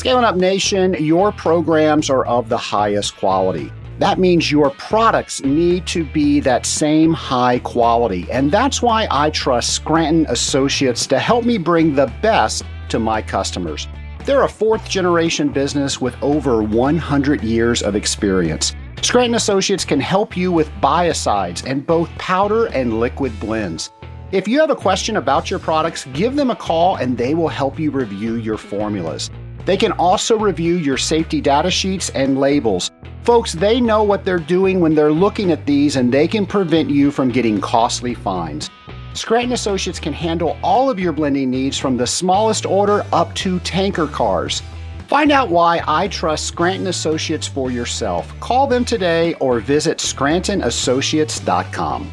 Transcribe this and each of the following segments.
Scaling Up Nation, your programs are of the highest quality. That means your products need to be that same high quality. And that's why I trust Scranton Associates to help me bring the best to my customers. They're a fourth generation business with over 100 years of experience. Scranton Associates can help you with biocides and both powder and liquid blends. If you have a question about your products, give them a call and they will help you review your formulas. They can also review your safety data sheets and labels. Folks, they know what they're doing when they're looking at these and they can prevent you from getting costly fines. Scranton Associates can handle all of your blending needs from the smallest order up to tanker cars. Find out why I trust Scranton Associates for yourself. Call them today or visit scrantonassociates.com.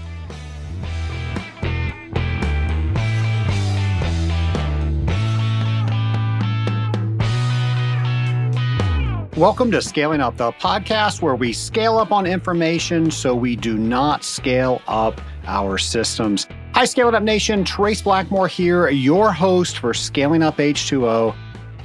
Welcome to Scaling Up, the podcast where we scale up on information so we do not scale up our systems. Hi, Scaling Up Nation. Trace Blackmore here, your host for Scaling Up H2O.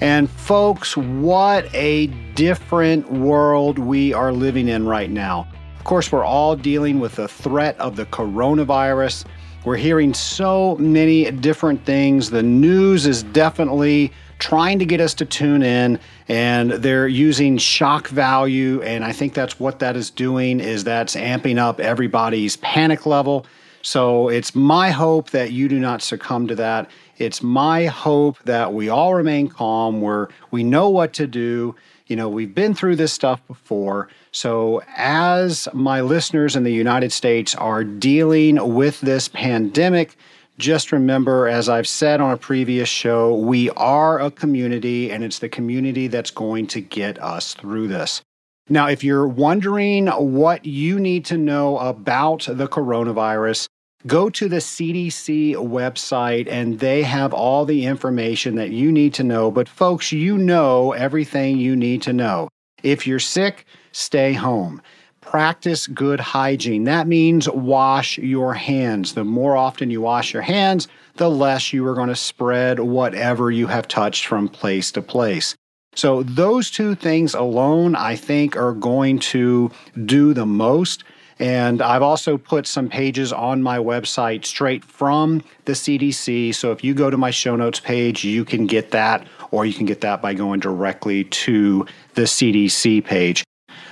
And folks, what a different world we are living in right now. Of course, we're all dealing with the threat of the coronavirus. We're hearing so many different things. The news is definitely trying to get us to tune in and they're using shock value and I think that's what that is doing is that's amping up everybody's panic level. So it's my hope that you do not succumb to that. It's my hope that we all remain calm where we know what to do. You know, we've been through this stuff before. So, as my listeners in the United States are dealing with this pandemic, just remember, as I've said on a previous show, we are a community and it's the community that's going to get us through this. Now, if you're wondering what you need to know about the coronavirus, go to the CDC website and they have all the information that you need to know. But, folks, you know everything you need to know. If you're sick, stay home practice good hygiene. That means wash your hands. The more often you wash your hands, the less you are going to spread whatever you have touched from place to place. So, those two things alone, I think, are going to do the most. And I've also put some pages on my website straight from the CDC. So if you go to my show notes page, you can get that, or you can get that by going directly to the CDC page.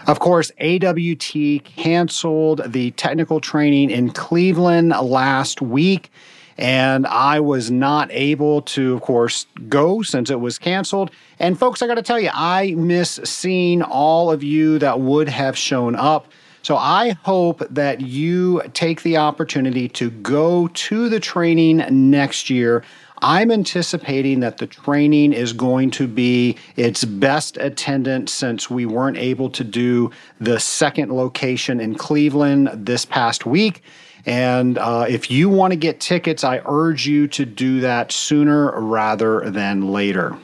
Of course, AWT canceled the technical training in Cleveland last week, and I was not able to, of course, go since it was canceled. And folks, I got to tell you, I miss seeing all of you that would have shown up. So I hope that you take the opportunity to go to the training next year. I'm anticipating that the training is going to be its best attendance since we weren't able to do the second location in Cleveland this past week. And uh, if you want to get tickets, I urge you to do that sooner rather than later.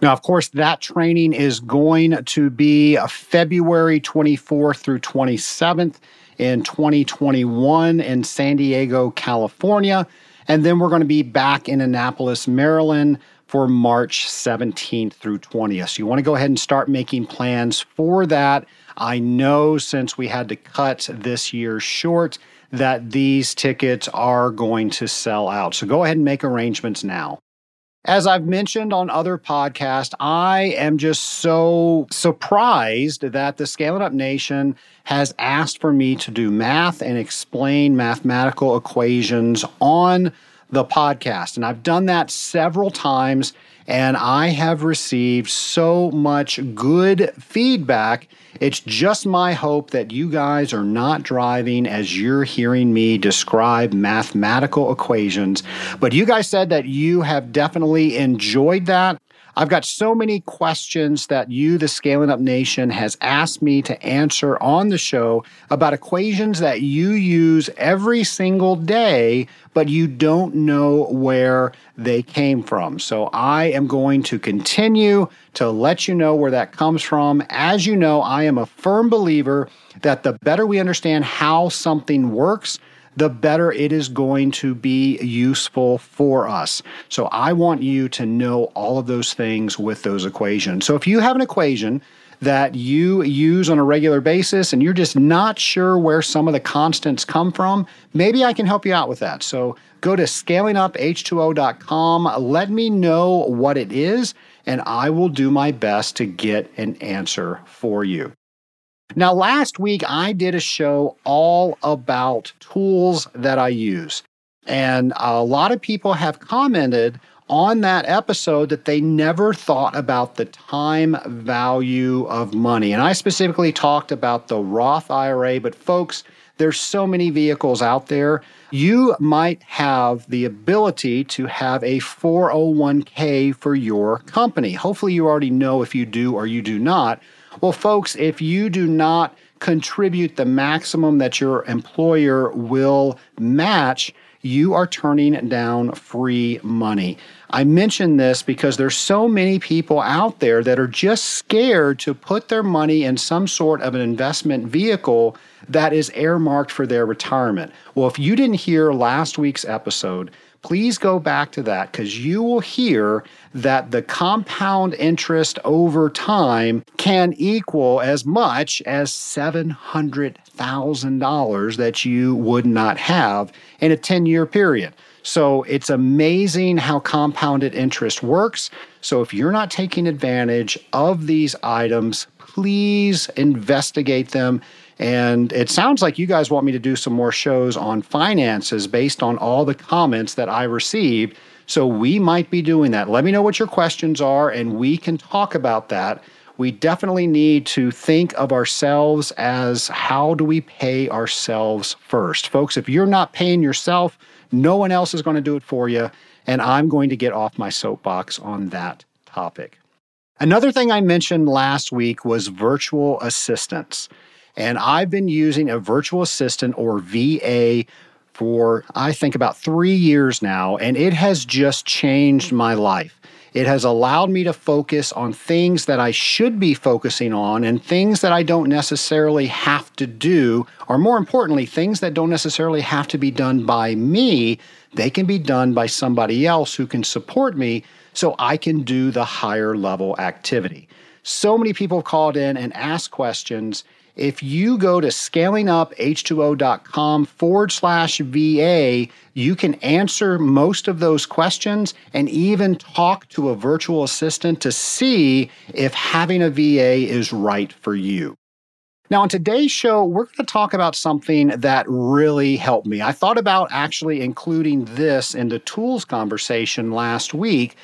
Now, of course, that training is going to be February 24th through 27th in 2021 in San Diego, California. And then we're going to be back in Annapolis, Maryland for March 17th through 20th. So you want to go ahead and start making plans for that. I know since we had to cut this year short that these tickets are going to sell out. So go ahead and make arrangements now. As I've mentioned on other podcasts, I am just so surprised that the Scaling Up Nation has asked for me to do math and explain mathematical equations on the podcast. And I've done that several times, and I have received so much good feedback it's just my hope that you guys are not driving as you're hearing me describe mathematical equations. But you guys said that you have definitely enjoyed that. I've got so many questions that you, the Scaling Up Nation, has asked me to answer on the show about equations that you use every single day, but you don't know where they came from. So I am going to continue to let you know where that comes from. As you know, I am a firm believer that the better we understand how something works, the better it is going to be useful for us. So I want you to know all of those things with those equations. So if you have an equation that you use on a regular basis and you're just not sure where some of the constants come from, maybe I can help you out with that. So go to scalinguph2o.com, let me know what it is, and I will do my best to get an answer for you. Now, last week I did a show all about tools that I use. And a lot of people have commented on that episode that they never thought about the time value of money. And I specifically talked about the Roth IRA, but folks, there's so many vehicles out there. You might have the ability to have a 401k for your company. Hopefully, you already know if you do or you do not. Well, folks, if you do not contribute the maximum that your employer will match, you are turning down free money. I mention this because there's so many people out there that are just scared to put their money in some sort of an investment vehicle that is earmarked for their retirement. Well, if you didn't hear last week's episode, please go back to that because you will hear that the compound interest over time can equal as much as $700,000 that you would not have in a 10 year period. So it's amazing how compounded interest works. So if you're not taking advantage of these items, please investigate them and it sounds like you guys want me to do some more shows on finances based on all the comments that I received. So we might be doing that. Let me know what your questions are, and we can talk about that. We definitely need to think of ourselves as how do we pay ourselves first? Folks, if you're not paying yourself, no one else is going to do it for you. And I'm going to get off my soapbox on that topic. Another thing I mentioned last week was virtual assistants. And I've been using a virtual assistant or VA for, I think, about three years now, and it has just changed my life. It has allowed me to focus on things that I should be focusing on and things that I don't necessarily have to do, or more importantly, things that don't necessarily have to be done by me. They can be done by somebody else who can support me so I can do the higher level activity. So many people have called in and asked questions, if you go to scalinguph2o.com forward slash VA, you can answer most of those questions and even talk to a virtual assistant to see if having a VA is right for you. Now, on today's show, we're going to talk about something that really helped me. I thought about actually including this in the tools conversation last week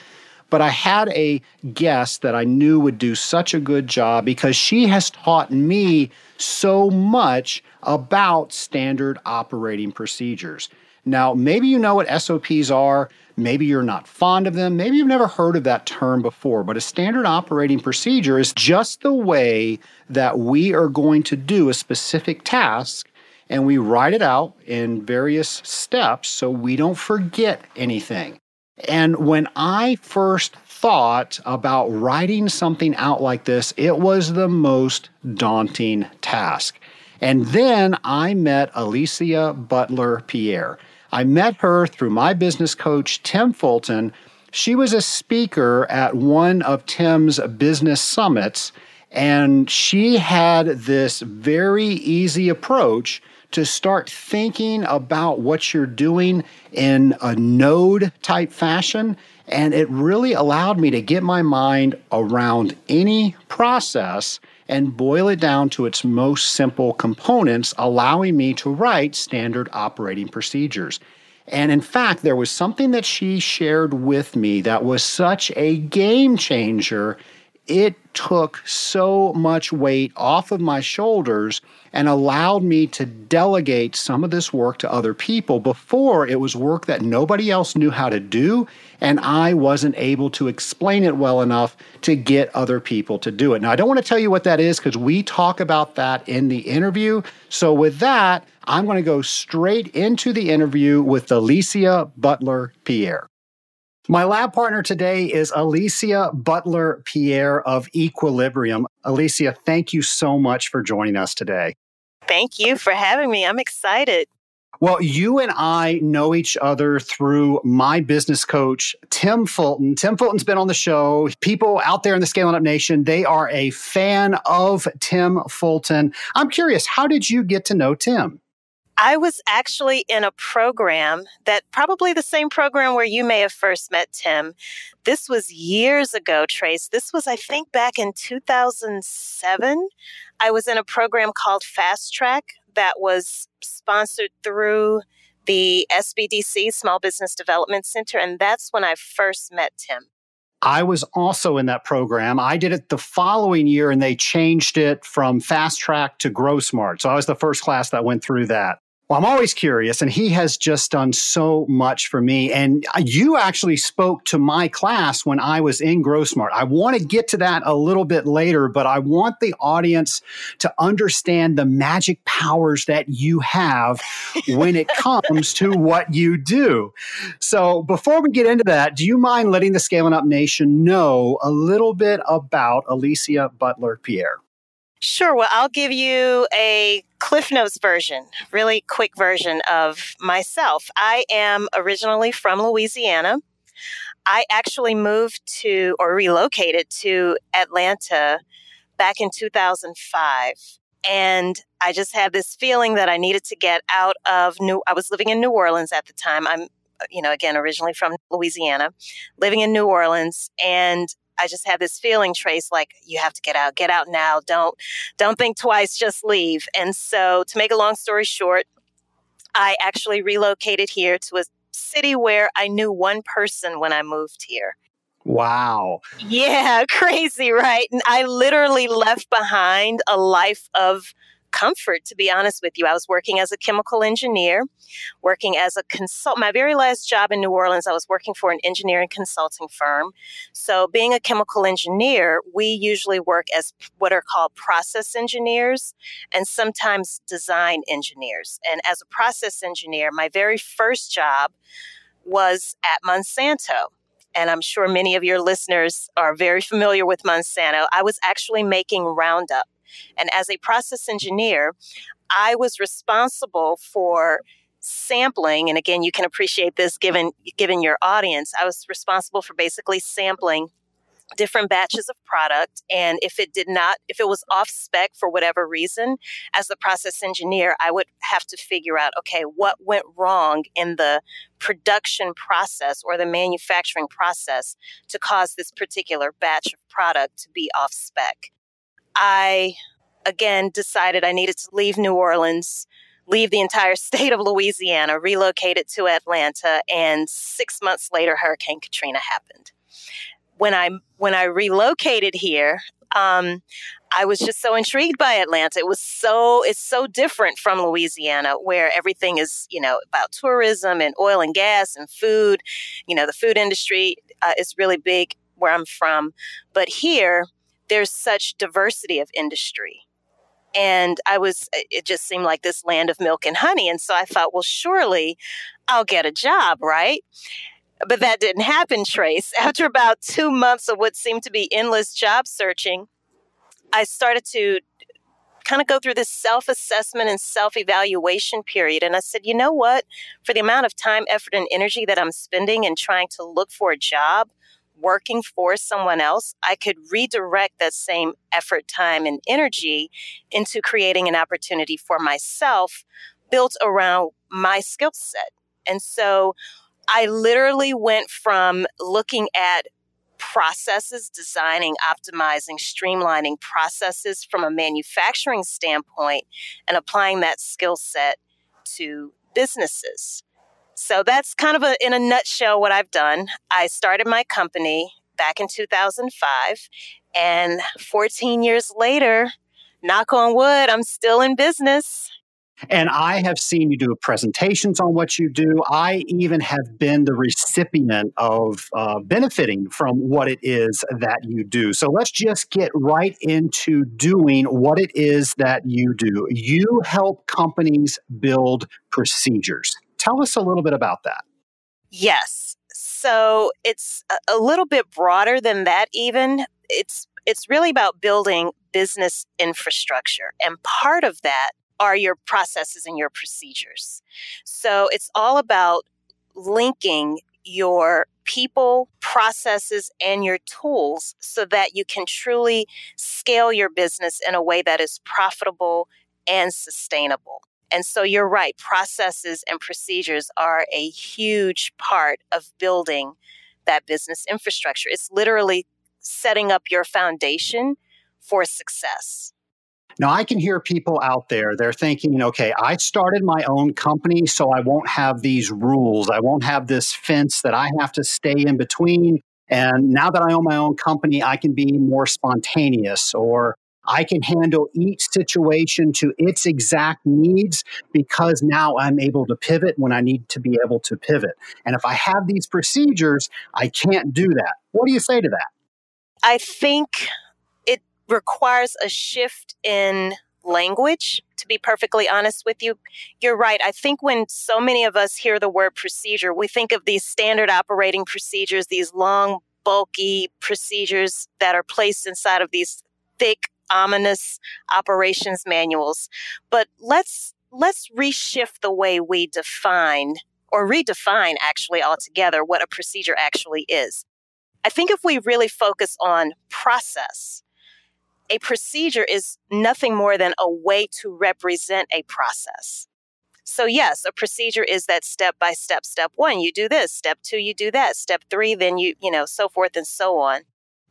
but I had a guest that I knew would do such a good job because she has taught me so much about standard operating procedures. Now, maybe you know what SOPs are, maybe you're not fond of them, maybe you've never heard of that term before, but a standard operating procedure is just the way that we are going to do a specific task and we write it out in various steps so we don't forget anything. And when I first thought about writing something out like this, it was the most daunting task. And then I met Alicia Butler Pierre. I met her through my business coach, Tim Fulton. She was a speaker at one of Tim's business summits, and she had this very easy approach to start thinking about what you're doing in a node type fashion. And it really allowed me to get my mind around any process and boil it down to its most simple components, allowing me to write standard operating procedures. And in fact, there was something that she shared with me that was such a game changer it took so much weight off of my shoulders and allowed me to delegate some of this work to other people. Before, it was work that nobody else knew how to do, and I wasn't able to explain it well enough to get other people to do it. Now, I don't want to tell you what that is because we talk about that in the interview. So, with that, I'm going to go straight into the interview with Alicia Butler Pierre. My lab partner today is Alicia Butler Pierre of Equilibria. Alicia, thank you so much for joining us today. Thank you for having me. I'm excited. Well, you and I know each other through my business coach, Tim Fulton. Tim Fulton's been on the show. People out there in the Scaling Up Nation, they are a fan of Tim Fulton. I'm curious, how did you get to know Tim? I was actually in a program that probably the same program where you may have first met Tim. This was years ago, Trace. This was, I think, back in 2007. I was in a program called Fast Track that was sponsored through the SBDC, Small Business Development Center. And that's when I first met Tim. I was also in that program. I did it the following year and they changed it from fast track to grow smart. So I was the first class that went through that. Well, I'm always curious, and he has just done so much for me. And you actually spoke to my class when I was in Grow Smart. I want to get to that a little bit later, but I want the audience to understand the magic powers that you have when it comes to what you do. So, before we get into that, do you mind letting the Scaling Up Nation know a little bit about Alicia Butler Pierre? Sure. Well, I'll give you a Cliff Notes version, really quick version of myself. I am originally from Louisiana. I actually moved to or relocated to Atlanta back in 2005. And I just had this feeling that I needed to get out of New I was living in New Orleans at the time. I'm you know, again, originally from Louisiana, living in New Orleans and I just had this feeling, Trace, like you have to get out, get out now. Don't don't think twice, just leave. And so to make a long story short, I actually relocated here to a city where I knew one person when I moved here. Wow. Yeah, crazy, right? And I literally left behind a life of comfort, to be honest with you. I was working as a chemical engineer, working as a consult. My very last job in New Orleans, I was working for an engineering consulting firm. So, being a chemical engineer, we usually work as what are called process engineers and sometimes design engineers. And as a process engineer, my very first job was at Monsanto and I'm sure many of your listeners are very familiar with Monsanto. I was actually making Roundup and as a process engineer, I was responsible for sampling and again you can appreciate this given given your audience i was responsible for basically sampling different batches of product and if it did not if it was off spec for whatever reason as the process engineer i would have to figure out okay what went wrong in the production process or the manufacturing process to cause this particular batch of product to be off spec I again decided I needed to leave New Orleans, leave the entire state of Louisiana, relocate it to Atlanta, and six months later, Hurricane Katrina happened. When I when I relocated here, um, I was just so intrigued by Atlanta. It was so it's so different from Louisiana, where everything is you know about tourism and oil and gas and food. You know, the food industry uh, is really big where I'm from, but here there's such diversity of industry. And I was, it just seemed like this land of milk and honey. And so I thought, well, surely I'll get a job, right? But that didn't happen, Trace. After about two months of what seemed to be endless job searching, I started to kind of go through this self assessment and self evaluation period. And I said, you know what? For the amount of time, effort, and energy that I'm spending in trying to look for a job, working for someone else, I could redirect that same effort, time, and energy into creating an opportunity for myself built around my skill set. And so I literally went from looking at processes, designing, optimizing, streamlining processes from a manufacturing standpoint, and applying that skill set to businesses. So that's kind of a, in a nutshell what I've done. I started my company back in 2005, and 14 years later, knock on wood, I'm still in business. And I have seen you do presentations on what you do. I even have been the recipient of uh, benefiting from what it is that you do. So let's just get right into doing what it is that you do. You help companies build procedures. Tell us a little bit about that. Yes. So it's a little bit broader than that, even. It's it's really about building business infrastructure. And part of that are your processes and your procedures. So it's all about linking your people, processes, and your tools so that you can truly scale your business in a way that is profitable and sustainable. And so you're right, processes and procedures are a huge part of building that business infrastructure. It's literally setting up your foundation for success. Now, I can hear people out there, they're thinking, okay, I started my own company, so I won't have these rules. I won't have this fence that I have to stay in between. And now that I own my own company, I can be more spontaneous or I can handle each situation to its exact needs because now I'm able to pivot when I need to be able to pivot. And if I have these procedures, I can't do that. What do you say to that? I think it requires a shift in language to be perfectly honest with you. You're right. I think when so many of us hear the word procedure, we think of these standard operating procedures, these long, bulky procedures that are placed inside of these thick ominous operations manuals. But let's let's reshift the way we define or redefine actually altogether what a procedure actually is. I think if we really focus on process, a procedure is nothing more than a way to represent a process. So, yes, a procedure is that step by step. Step one, you do this. Step two, you do that. Step three, then you, you know, so forth and so on.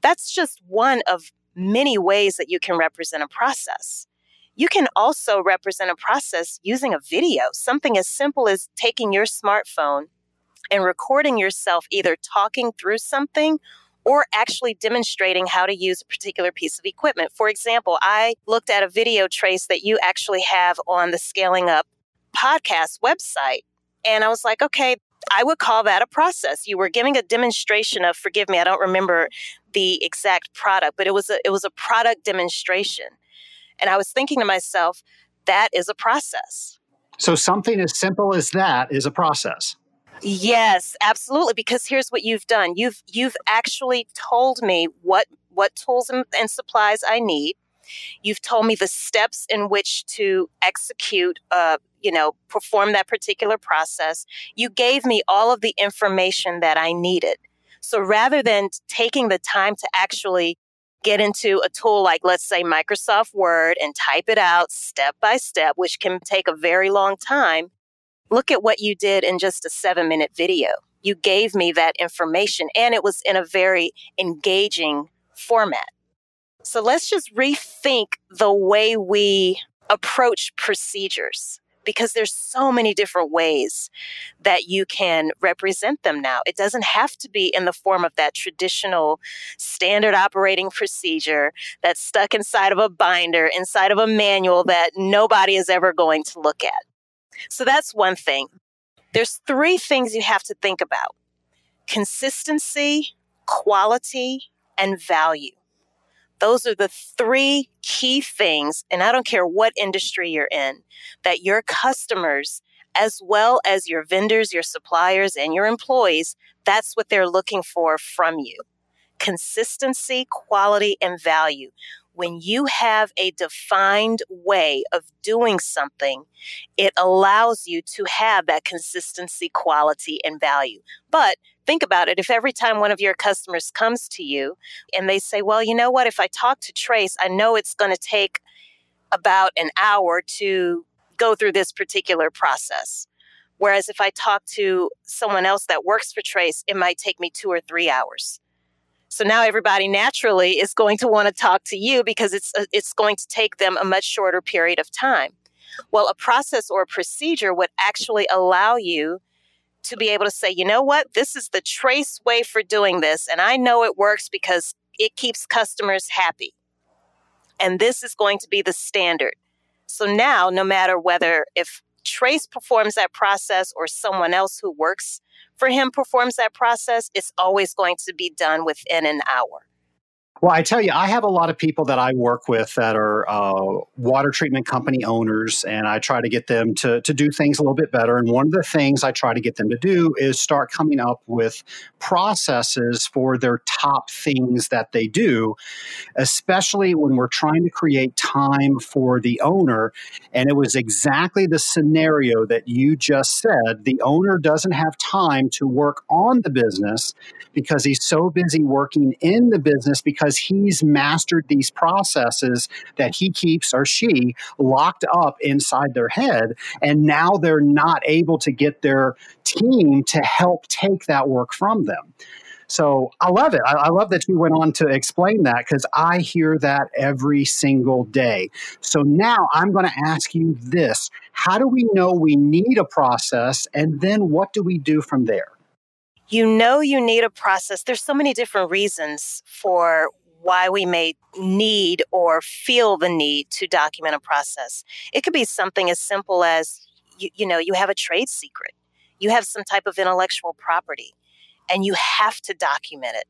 That's just one of many ways that you can represent a process. You can also represent a process using a video, something as simple as taking your smartphone and recording yourself either talking through something or actually demonstrating how to use a particular piece of equipment. For example, I looked at a video Trace that you actually have on the Scaling Up podcast website. And I was like, okay, I would call that a process. You were giving a demonstration of, forgive me, I don't remember the exact product, but it was a it was a product demonstration. And I was thinking to myself, that is a process. So something as simple as that is a process. Yes, absolutely because here's what you've done. You've you've actually told me what what tools and, and supplies I need. You've told me the steps in which to execute uh, you know, perform that particular process. You gave me all of the information that I needed. So rather than taking the time to actually get into a tool like, let's say, Microsoft Word and type it out step by step, which can take a very long time, look at what you did in just a seven minute video. You gave me that information and it was in a very engaging format. So let's just rethink the way we approach procedures because there's so many different ways that you can represent them now. It doesn't have to be in the form of that traditional standard operating procedure that's stuck inside of a binder, inside of a manual that nobody is ever going to look at. So that's one thing. There's three things you have to think about consistency, quality, and value. Those are the three key things, and I don't care what industry you're in, that your customers, as well as your vendors, your suppliers, and your employees, that's what they're looking for from you. Consistency, quality, and value when you have a defined way of doing something, it allows you to have that consistency, quality, and value. But think about it if every time one of your customers comes to you and they say, Well, you know what? If I talk to Trace, I know it's going to take about an hour to go through this particular process. Whereas if I talk to someone else that works for Trace, it might take me two or three hours. So now everybody naturally is going to want to talk to you because it's uh, it's going to take them a much shorter period of time. Well, a process or a procedure would actually allow you to be able to say, you know what, this is the Trace way for doing this, and I know it works because it keeps customers happy. And this is going to be the standard. So now, no matter whether if Trace performs that process or someone else who works for him performs that process, it's always going to be done within an hour. Well, I tell you, I have a lot of people that I work with that are uh, water treatment company owners, and I try to get them to, to do things a little bit better. And one of the things I try to get them to do is start coming up with processes for their top things that they do, especially when we're trying to create time for the owner. And it was exactly the scenario that you just said. The owner doesn't have time to work on the business because he's so busy working in the business because because he's mastered these processes that he keeps or she locked up inside their head. And now they're not able to get their team to help take that work from them. So I love it. I, I, love that you went on to explain that because I hear that every single day. So now I'm going to ask you this How do we know we need a process? And then what do we do from there? You know you need a process. There's so many different reasons for why we may need or feel the need to document a process. It could be something as simple as you, you know, you have a trade secret. You have some type of intellectual property and you have to document it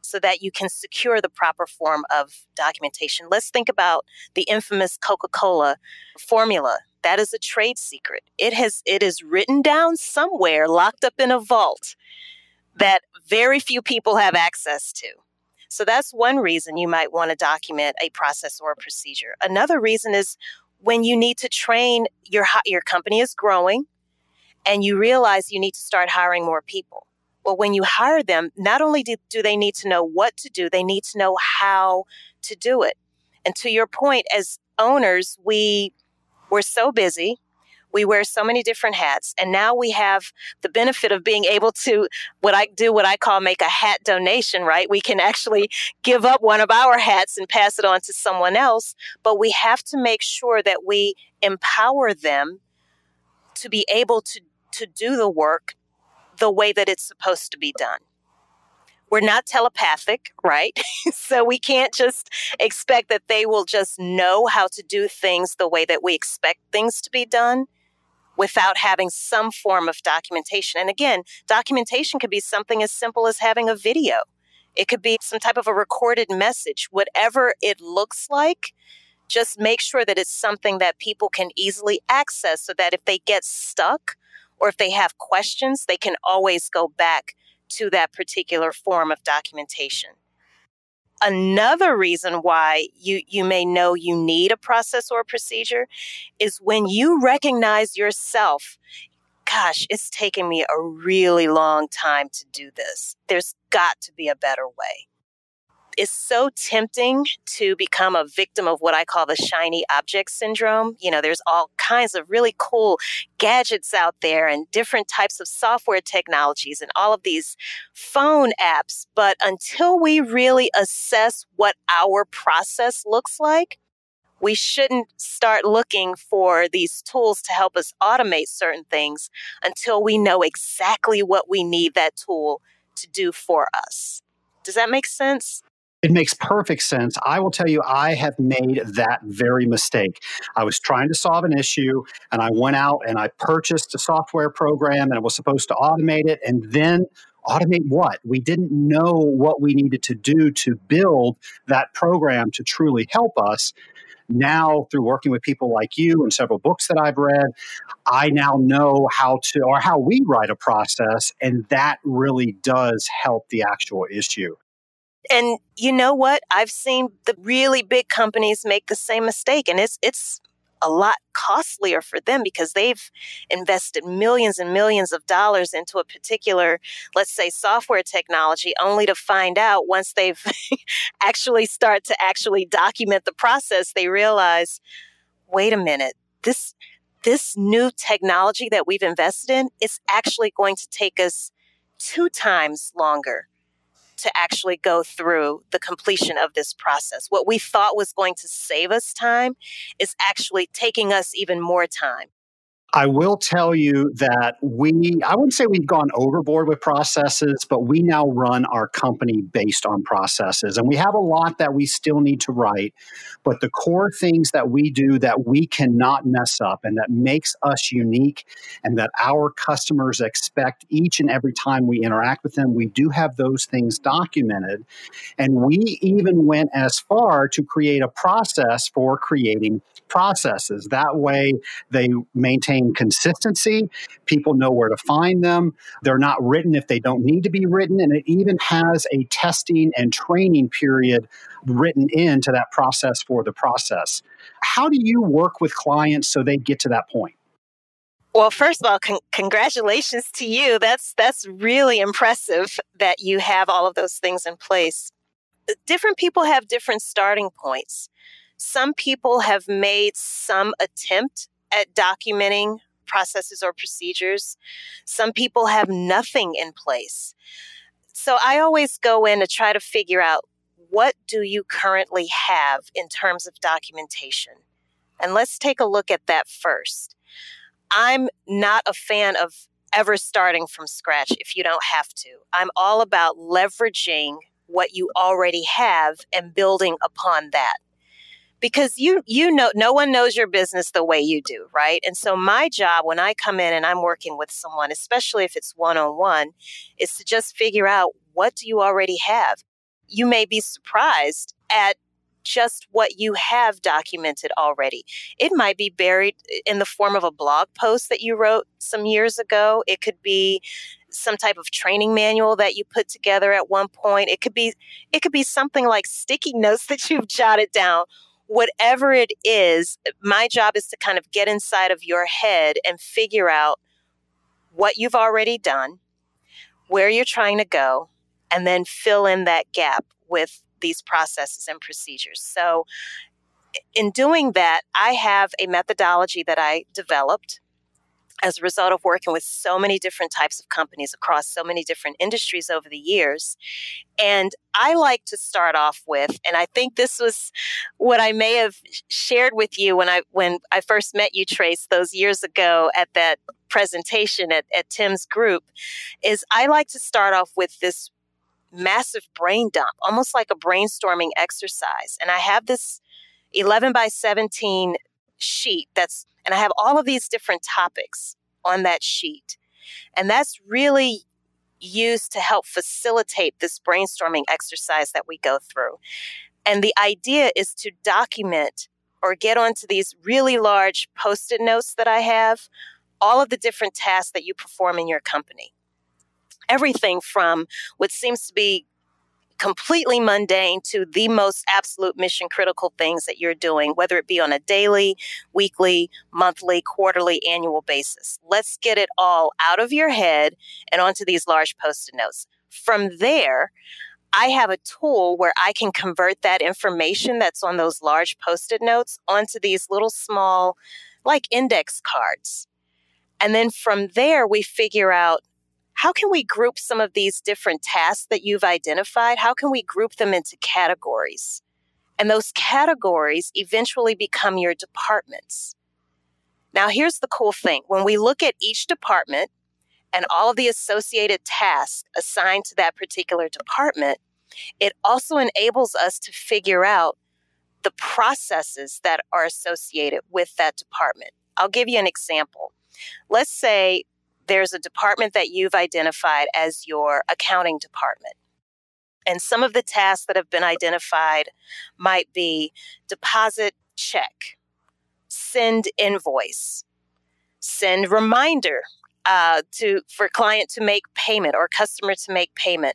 so that you can secure the proper form of documentation. Let's think about the infamous Coca-Cola formula. That is a trade secret. It has it is written down somewhere locked up in a vault that very few people have access to. So that's one reason you might want to document a process or a procedure. Another reason is when you need to train your your company is growing and you realize you need to start hiring more people. Well, when you hire them, not only do, do they need to know what to do, they need to know how to do it. And to your point, as owners, we we're so busy we wear so many different hats. And now we have the benefit of being able to, what I do, what I call make a hat donation, right? We can actually give up one of our hats and pass it on to someone else. But we have to make sure that we empower them to be able to, to do the work the way that it's supposed to be done we're not telepathic, right? so we can't just expect that they will just know how to do things the way that we expect things to be done without having some form of documentation. And again, documentation could be something as simple as having a video. It could be some type of a recorded message, whatever it looks like. Just make sure that it's something that people can easily access so that if they get stuck or if they have questions, they can always go back to that particular form of documentation. Another reason why you, you may know you need a process or a procedure is when you recognize yourself, gosh, it's taken me a really long time to do this. There's got to be a better way is so tempting to become a victim of what I call the shiny object syndrome. You know, there's all kinds of really cool gadgets out there and different types of software technologies and all of these phone apps. But until we really assess what our process looks like, we shouldn't start looking for these tools to help us automate certain things until we know exactly what we need that tool to do for us. Does that make sense? It makes perfect sense. I will tell you, I have made that very mistake. I was trying to solve an issue and I went out and I purchased a software program and it was supposed to automate it. And then automate what? We didn't know what we needed to do to build that program to truly help us. Now, through working with people like you and several books that I've read, I now know how to, or how we write a process, and that really does help the actual issue. And you know what? I've seen the really big companies make the same mistake and it's it's a lot costlier for them because they've invested millions and millions of dollars into a particular, let's say, software technology, only to find out once they've actually start to actually document the process, they realize, wait a minute, this this new technology that we've invested in is actually going to take us two times longer to actually go through the completion of this process. What we thought was going to save us time is actually taking us even more time. I will tell you that we, I wouldn't say we've gone overboard with processes, but we now run our company based on processes. And we have a lot that we still need to write. But the core things that we do that we cannot mess up and that makes us unique and that our customers expect each and every time we interact with them, we do have those things documented. And we even went as far to create a process for creating processes. That way, they maintain consistency. People know where to find them. They're not written if they don't need to be written. And it even has a testing and training period written into that process for the process. How do you work with clients so they get to that point? Well, first of all, con- congratulations to you. That's that's really impressive that you have all of those things in place. Uh, different people have different starting points. Some people have made some attempt at documenting processes or procedures. Some people have nothing in place. So I always go in to try to figure out what do you currently have in terms of documentation? And let's take a look at that first. I'm not a fan of ever starting from scratch if you don't have to. I'm all about leveraging what you already have and building upon that because you you know no one knows your business the way you do right and so my job when i come in and i'm working with someone especially if it's one-on-one is to just figure out what do you already have you may be surprised at just what you have documented already. It might be buried eh, in the form of a blog post that you wrote some years ago. It could be some type of training manual that you put together at one point. It could be it could be something like sticky notes that you've jotted down whatever it is, my job is to kind of get inside of your head and figure out what you've already done, where you're trying to go, and then fill in that gap with these processes and procedures. So, in doing that, I have a methodology that I developed as a result of working with so many different types of companies across so many different industries over the years. And I like to start off with, and I think this was what I may have shared with you when I when I first met you, Trace, those years ago at that presentation at, at Tim's group, is I like to start off with this massive brain dump, almost like a brainstorming exercise. And I have this 11 by 17 sheet that's and I have all of these different topics on that sheet. And that's really used to help facilitate this brainstorming exercise that we go through. And the idea is to document or get onto these really large post it notes that I have all of the different tasks that you perform in your company. Everything from what seems to be completely mundane to the most absolute mission critical things that you're doing, whether it be on a daily, weekly, monthly, quarterly, annual basis. Let's get it all out of your head and onto these large post it notes. From there, I have a tool where I can convert that information that's on those large post it notes onto these little small, like index cards. And then from there, we figure out how can we group some of these different tasks that you've identified? How can we group them into categories? And those categories eventually become your departments. Now, here's the cool thing when we look at each department and all of the associated tasks assigned to that particular department, it also enables us to figure out the processes that are associated with that department. I'll give you an example. Let's say there's a department that you've identified as your accounting department. And some of the tasks that have been identified might be deposit check, send invoice, send reminder uh, to for client to make payment or customer to make payment.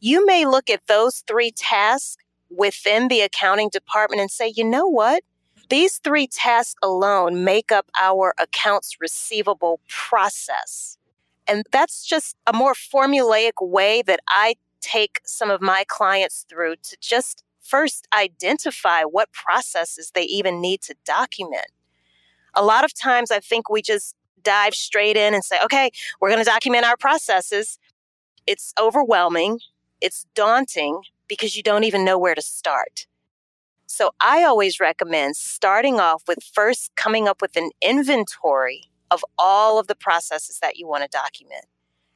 You may look at those three tasks within the accounting department and say, you know what? These three tasks alone make up our accounts receivable process. And that's just a more formulaic way that I take some of my clients through to just first identify what processes they even need to document. A lot of times I think we just dive straight in and say, okay, we're going to document our processes. It's overwhelming, it's daunting because you don't even know where to start. So I always recommend starting off with first coming up with an inventory of all of the processes that you want to document.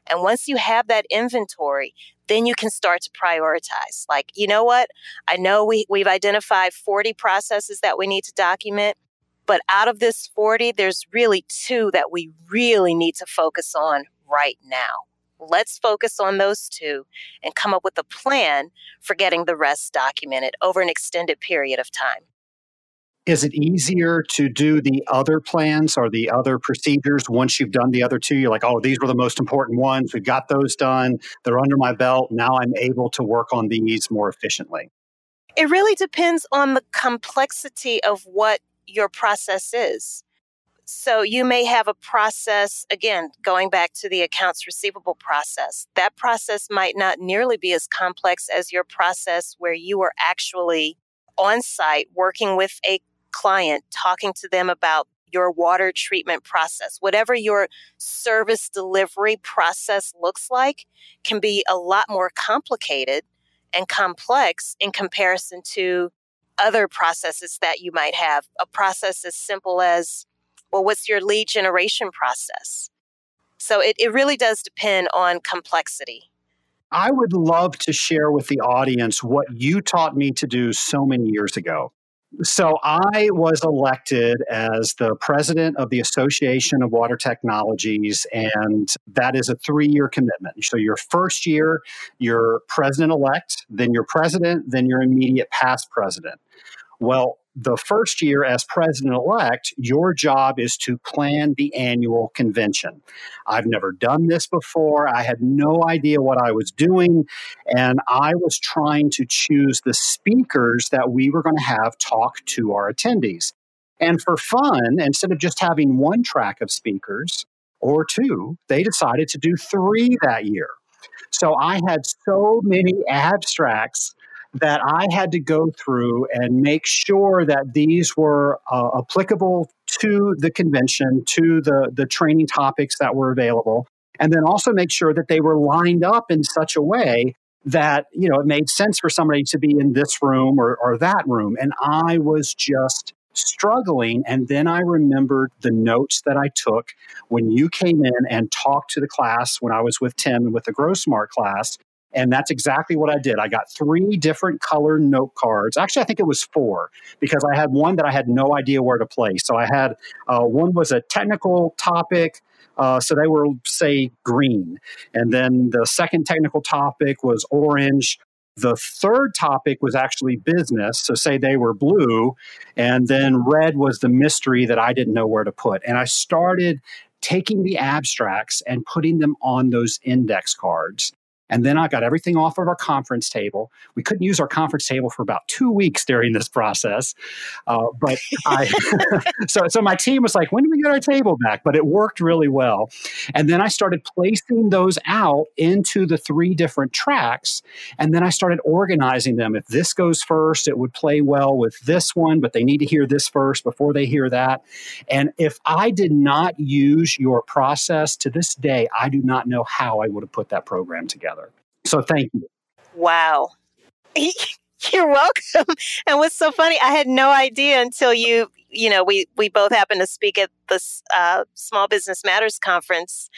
And once you have that inventory, then you can start to prioritize. Like, you know what? I know we, we've identified 40 processes that we need to document, but out of this 40, there's really two that we really need to focus on right now. Let's focus on those two and come up with a plan for getting the rest documented over an extended period of time. Is it easier to do the other plans or the other procedures once you've done the other two? You're like, oh, these were the most important ones. We've got those done. They're under my belt. Now I'm able to work on these more efficiently. It really depends on the complexity of what your process is. So you may have a process, again, going back to the accounts receivable process. That process might not nearly be as complex as your process where you are actually on site working with a client, talking to them about your water treatment process. Whatever your service delivery process looks like can be a lot more complicated and complex in comparison to other processes that you might have. A process as simple as, well, what's your lead generation process? So it, it really does depend on complexity. I would love to share with the audience what you taught me to do so many years ago. So I was elected as the president of the Association of Water Technologies, and that is a three year commitment. So your first year, you're president elect, then you're president, then you're immediate past president. Well, the first year as president elect, your job is to plan the annual convention. I've never done this before. I had no idea what I was doing. And I was trying to choose the speakers that we were going to have talk to our attendees. And for fun, instead of just having one track of speakers or two, they decided to do three that year. So I had so many abstracts that I had to go through and make sure that these were uh, applicable to the convention, to the, the training topics that were available, and then also make sure that they were lined up in such a way that you know it made sense for somebody to be in this room or, or that room. And I was just struggling. And then I remembered the notes that I took when you came in and talked to the class when I was with Tim and with the Grow Smart class and that's exactly what I did. I got three different color note cards. Actually, I think it was four because I had one that I had no idea where to place. So I had uh, one was a technical topic. Uh, so they were, say, green. And then the second technical topic was orange. The third topic was actually business. So, say they were blue. And then red was the mystery that I didn't know where to put. And I started taking the abstracts and putting them on those index cards. And then I got everything off of our conference table. We couldn't use our conference table for about two weeks during this process. Uh, but I, so, so my team was like, when do we get our table back? But it worked really well. And then I started placing those out into the three different tracks. And then I started organizing them. If this goes first, it would play well with this one, but they need to hear this first before they hear that. And if I did not use your process to this day, I do not know how I would have put that program together together. So thank you. Wow. You're welcome. And what's so funny, I had no idea until you, you know, we we both happened to speak at this uh, Small Business Matters conference,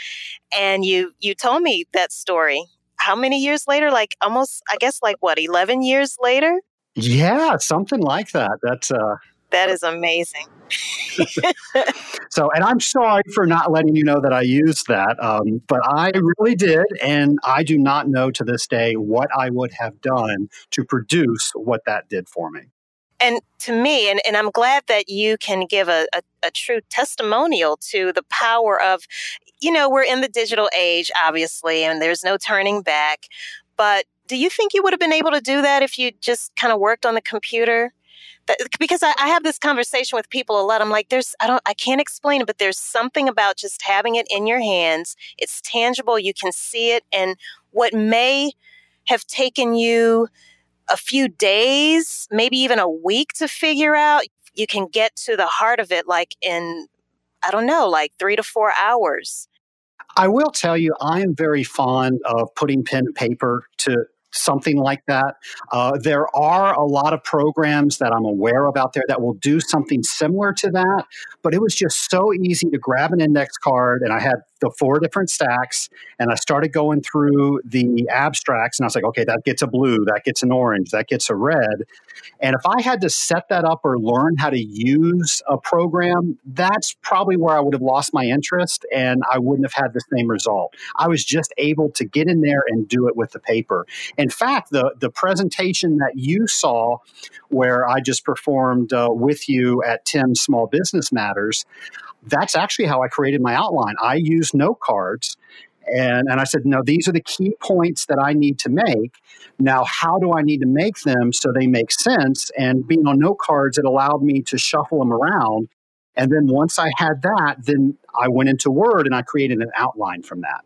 and you you told me that story. How many years later? Like almost, I guess, like what, eleven years later? Yeah, something like that. That's uh, that is amazing. so, and I'm sorry for not letting you know that I used that, um, but I really did. And I do not know to this day what I would have done to produce what that did for me. And to me, and, and I'm glad that you can give a, a, a true testimonial to the power of, you know, we're in the digital age, obviously, and there's no turning back. But do you think you would have been able to do that if you just kind of worked on the computer? Uh, because I, I, have this conversation with people a lot. I'm like, there's, I don't, I can't explain it, but there's something about just having it in your hands. It's tangible. You can see it. And what may have taken you a few days, maybe even a week to figure out, you can get to the heart of it like in, I don't know, like three to four hours. I will tell you, I am very fond of putting pen and paper to something like that. Uh, there are a lot of programs that I'm aware of out there that will do something similar to that, but it was just so easy to grab an index card, and I had the four different stacks, and I started going through the abstracts, and I was like, okay, that gets a blue, that gets an orange, that gets a red. And if I had to set that up or learn how to use a program, that's probably where I would have lost my interest and I wouldn't have had the same result. I was just able to get in there and do it with the paper. In fact, the, the presentation that you saw, where I just performed uh, with you at Tim's Small Business Matters, that's actually how I created my outline. I used note cards and, and I said, no, these are the key points that I need to make. Now, how do I need to make them so they make sense? And being on note cards, it allowed me to shuffle them around. And then once I had that, then I went into Word and I created an outline from that.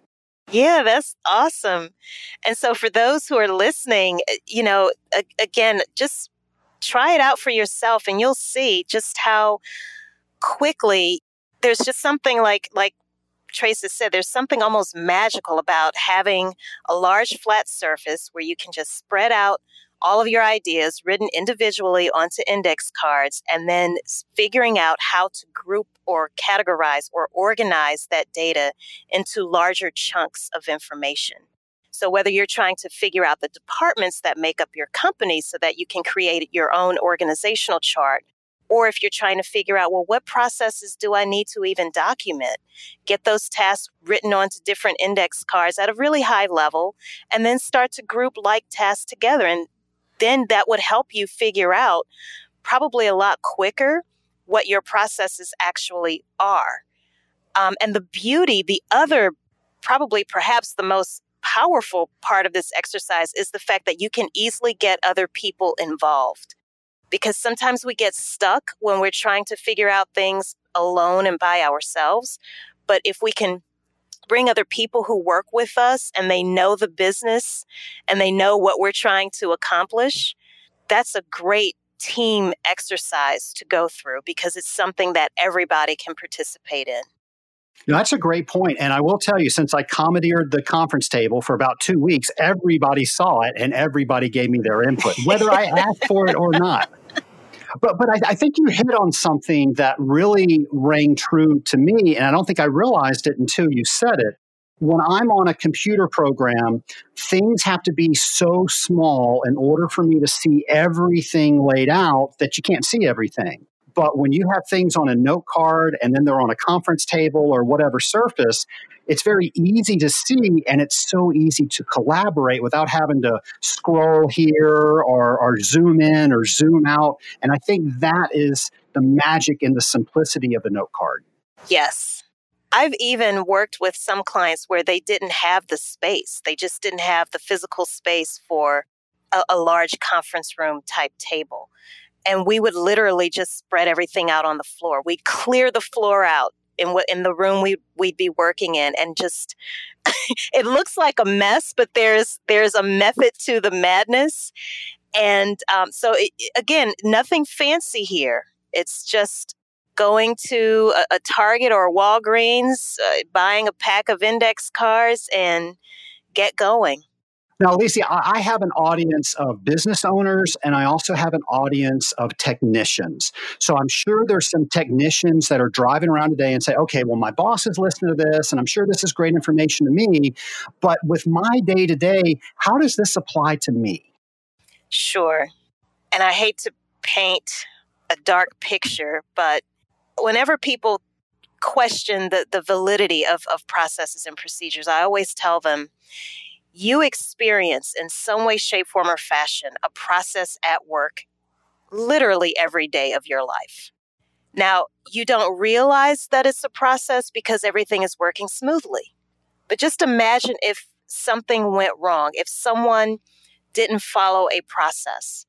Yeah, that's awesome. And so, for those who are listening, eh, you know, again, just try it out for yourself and you'll see just how quickly there's just something like like Trace has said, there's something almost magical about having a large flat surface where you can just spread out all of your ideas written individually onto index cards and then figuring out how to group or categorize or organize that data into larger chunks of information. So, whether you're trying to figure out the departments that make up your company so that you can create your own organizational chart, or if you're trying to figure out, well, what processes do I need to even document? Get those tasks written onto different index cards at a really high level, and then start to group like tasks together. And then that would help you figure out probably a lot quicker what your processes actually are. Um, and the beauty, the other, probably perhaps the most powerful part of this exercise is the fact that you can easily get other people involved because sometimes we get stuck when we're trying to figure out things alone and by ourselves. But if we can bring other people who work with us and they know the business and they know what we're trying to accomplish, that's a great team exercise to go through because it's something that everybody can participate in. that's a great point. And I will tell you, since I commandeered the conference table for about two weeks, everybody saw it and everybody gave me their input, whether I asked for it or not. But but I, I, think you hit on something that really rang true to me, and I don't think I realized it until you said it. When I'm on a computer program, things have to be so small in order for me to see everything laid out that you can't see everything. But when you have things on a note card and then they're on a conference table or whatever surface, it's very easy to see and it's so easy to collaborate without having to scroll here or, or zoom in or zoom out. And I think that is the magic and the simplicity of the note card. Yes. I've even worked with some clients where they didn't have the space. They just didn't have the physical space for a, a large conference room type table and we would literally just spread everything out on the floor. We'd clear the floor out in what in the room we we'd be working in and just it looks like a mess but there's there's a method to the madness. And um, so it, again nothing fancy here. It's just going to a, a target or a walgreens uh, buying a pack of index cards and get going now, Lisa, I have an audience of business owners and I also have an audience of technicians. So I'm sure there's some technicians that are driving around today and say, okay, well, my boss is listening to this and I'm sure this is great information to me. But with my day to day, how does this apply to me? Sure. And I hate to paint a dark picture, but whenever people question the, the validity of, of processes and procedures, I always tell them, you experience in some way, shape, form, or fashion a process at work literally every day of your life. Now, you don't realize that it's a process because everything is working smoothly. But just imagine if something went wrong, if someone didn't follow a process.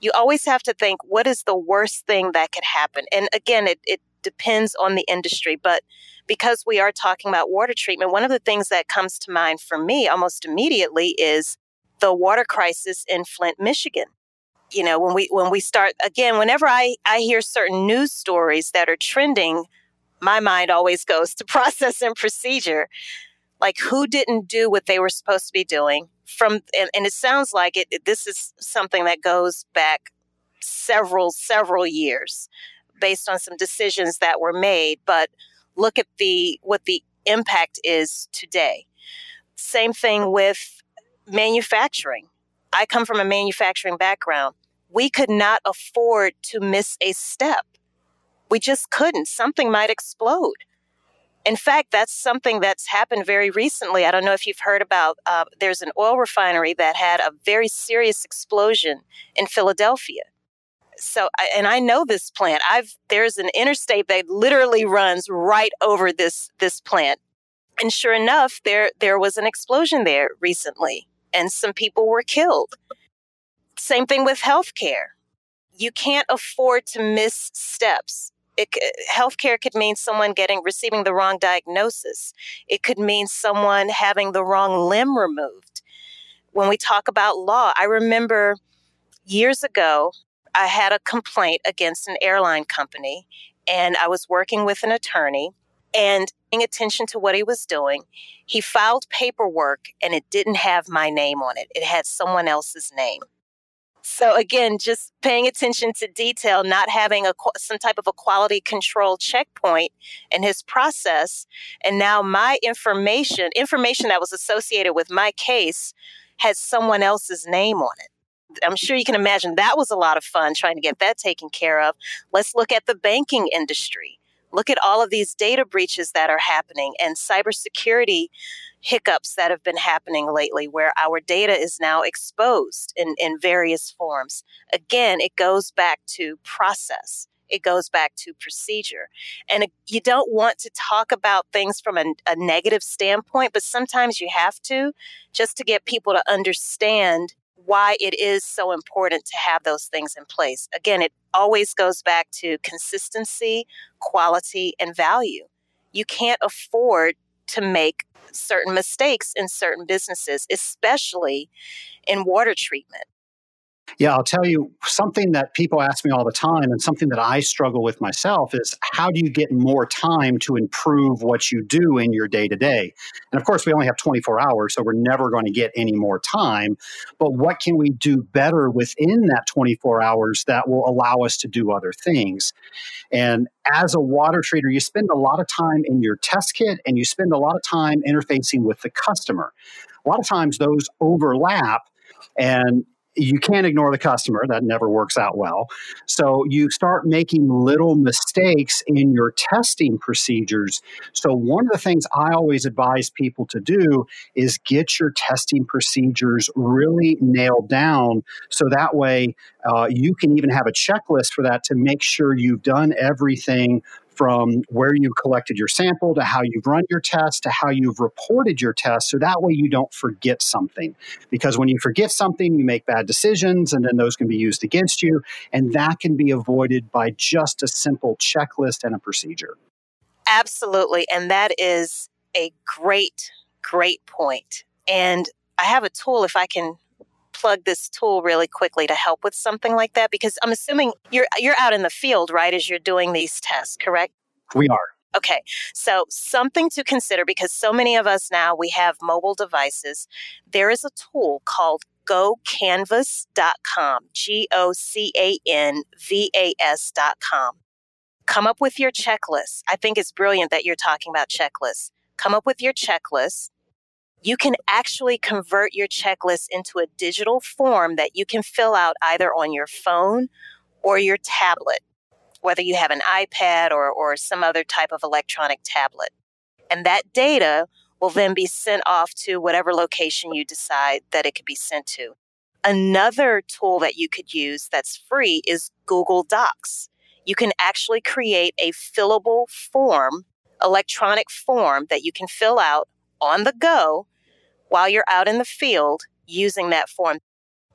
You always have to think, what is the worst thing that could happen? And again, it, it depends on the industry, but because we are talking about water treatment, one of the things that comes to mind for me almost immediately is the water crisis in Flint, Michigan. You know, when we when we start again, whenever I, I hear certain news stories that are trending, my mind always goes to process and procedure. like who didn't do what they were supposed to be doing from and, and it sounds like it, it this is something that goes back several several years based on some decisions that were made but look at the what the impact is today same thing with manufacturing i come from a manufacturing background we could not afford to miss a step we just couldn't something might explode in fact, that's something that's happened very recently. I don't know if you've heard about. Uh, there's an oil refinery that had a very serious explosion in Philadelphia. So, and I know this plant. I've there's an interstate that literally runs right over this this plant, and sure enough, there there was an explosion there recently, and some people were killed. Same thing with healthcare. You can't afford to miss steps it, healthcare could mean someone getting receiving the wrong diagnosis. It could mean someone having the wrong limb removed. When we talk about law, I remember years ago I had a complaint against an airline company, and I was working with an attorney and paying attention to what he was doing. He filed paperwork and it didn't have my name on it. It had someone else's name. So again, just paying attention to detail, not having a some type of a quality control checkpoint in his process, and now my information, information that was associated with my case, has someone else's name on it. I'm sure you can imagine that was a lot of fun trying to get that taken care of. Let's look at the banking industry. Look at all of these data breaches that are happening and cybersecurity hiccups that have been happening lately where our data is now exposed in, in various forms. Again, it goes back to process. It goes back to procedure. And you don't want to talk about things from a, a negative standpoint, but sometimes you have to just to get people to understand why it is so important to have those things in place. Again, it always goes back to consistency, quality, and value. You can't afford to make certain mistakes in certain businesses, especially in water treatment. Yeah, I'll tell you something that people ask me all the time, and something that I struggle with myself is how do you get more time to improve what you do in your day to day? And of course, we only have 24 hours, so we're never going to get any more time. But what can we do better within that 24 hours that will allow us to do other things? And as a water treater, you spend a lot of time in your test kit and you spend a lot of time interfacing with the customer. A lot of times those overlap and you can't ignore the customer. That never works out well. So you start making little mistakes in your testing procedures. So, one of the things I always advise people to do is get your testing procedures really nailed down. So that way uh, you can even have a checklist for that to make sure you've done everything from where you collected your sample to how you've run your test to how you've reported your test. So that way you don't forget something. Because when you forget something, you make bad decisions and then those can be used against you. And that can be avoided by just a simple checklist and a procedure. Absolutely. And that is a great, great point. And I have a tool if I can plug this tool really quickly to help with something like that? Because I'm assuming you're you're out in the field, right, as you're doing these tests, correct? We are. Okay, so something to consider because so many of us now we have mobile devices. There is a tool called gocanvas.com, G O C A N V A S.com. Come up with your checklist. I think it's brilliant that you're talking about checklists. Come up with your checklist you can actually convert your checklist into a digital form that you can fill out either on your phone or your tablet, whether you have an iPad or, or some other type of electronic tablet. And that data will then be sent off to whatever location you decide that it could be sent to. Another tool that you could use that's free is Google Docs. You can actually create a fillable form, electronic form that you can fill out on the go while you're out in the field using that form.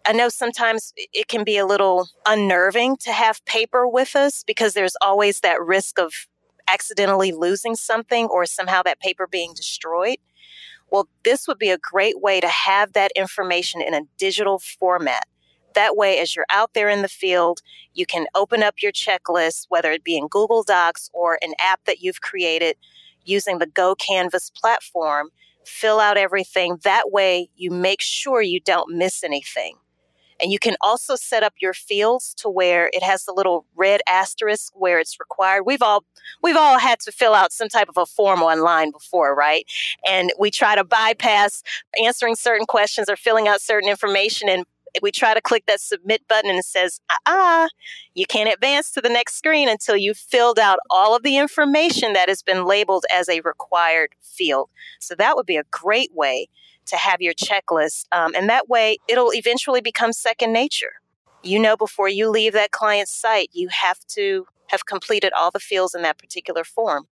I know sometimes it can be a little unnerving to have paper with us because there's always that risk of accidentally losing something or somehow that paper being destroyed. Well, this would be a great way to have that information in a digital format. That way, as you're out there in the field, you can open up your checklist, whether it be in Google Docs or an app that you've created using the Go Canvas platform, fill out everything. That way, you make sure you don't miss anything. And you can also set up your fields to where it has the little red asterisk where it's required. We've all we've all had to fill out some type of a form online before, right? And we try to bypass answering certain questions or filling out certain information and we try to click that submit button and it says, ah, you can't advance to the next screen until you've filled out all of the information that has been labeled as a required field. So that would be a great way to have your checklist. Um, and that way it'll eventually become second nature. You know, before you leave that client's site, you have to have completed all the fields in that particular form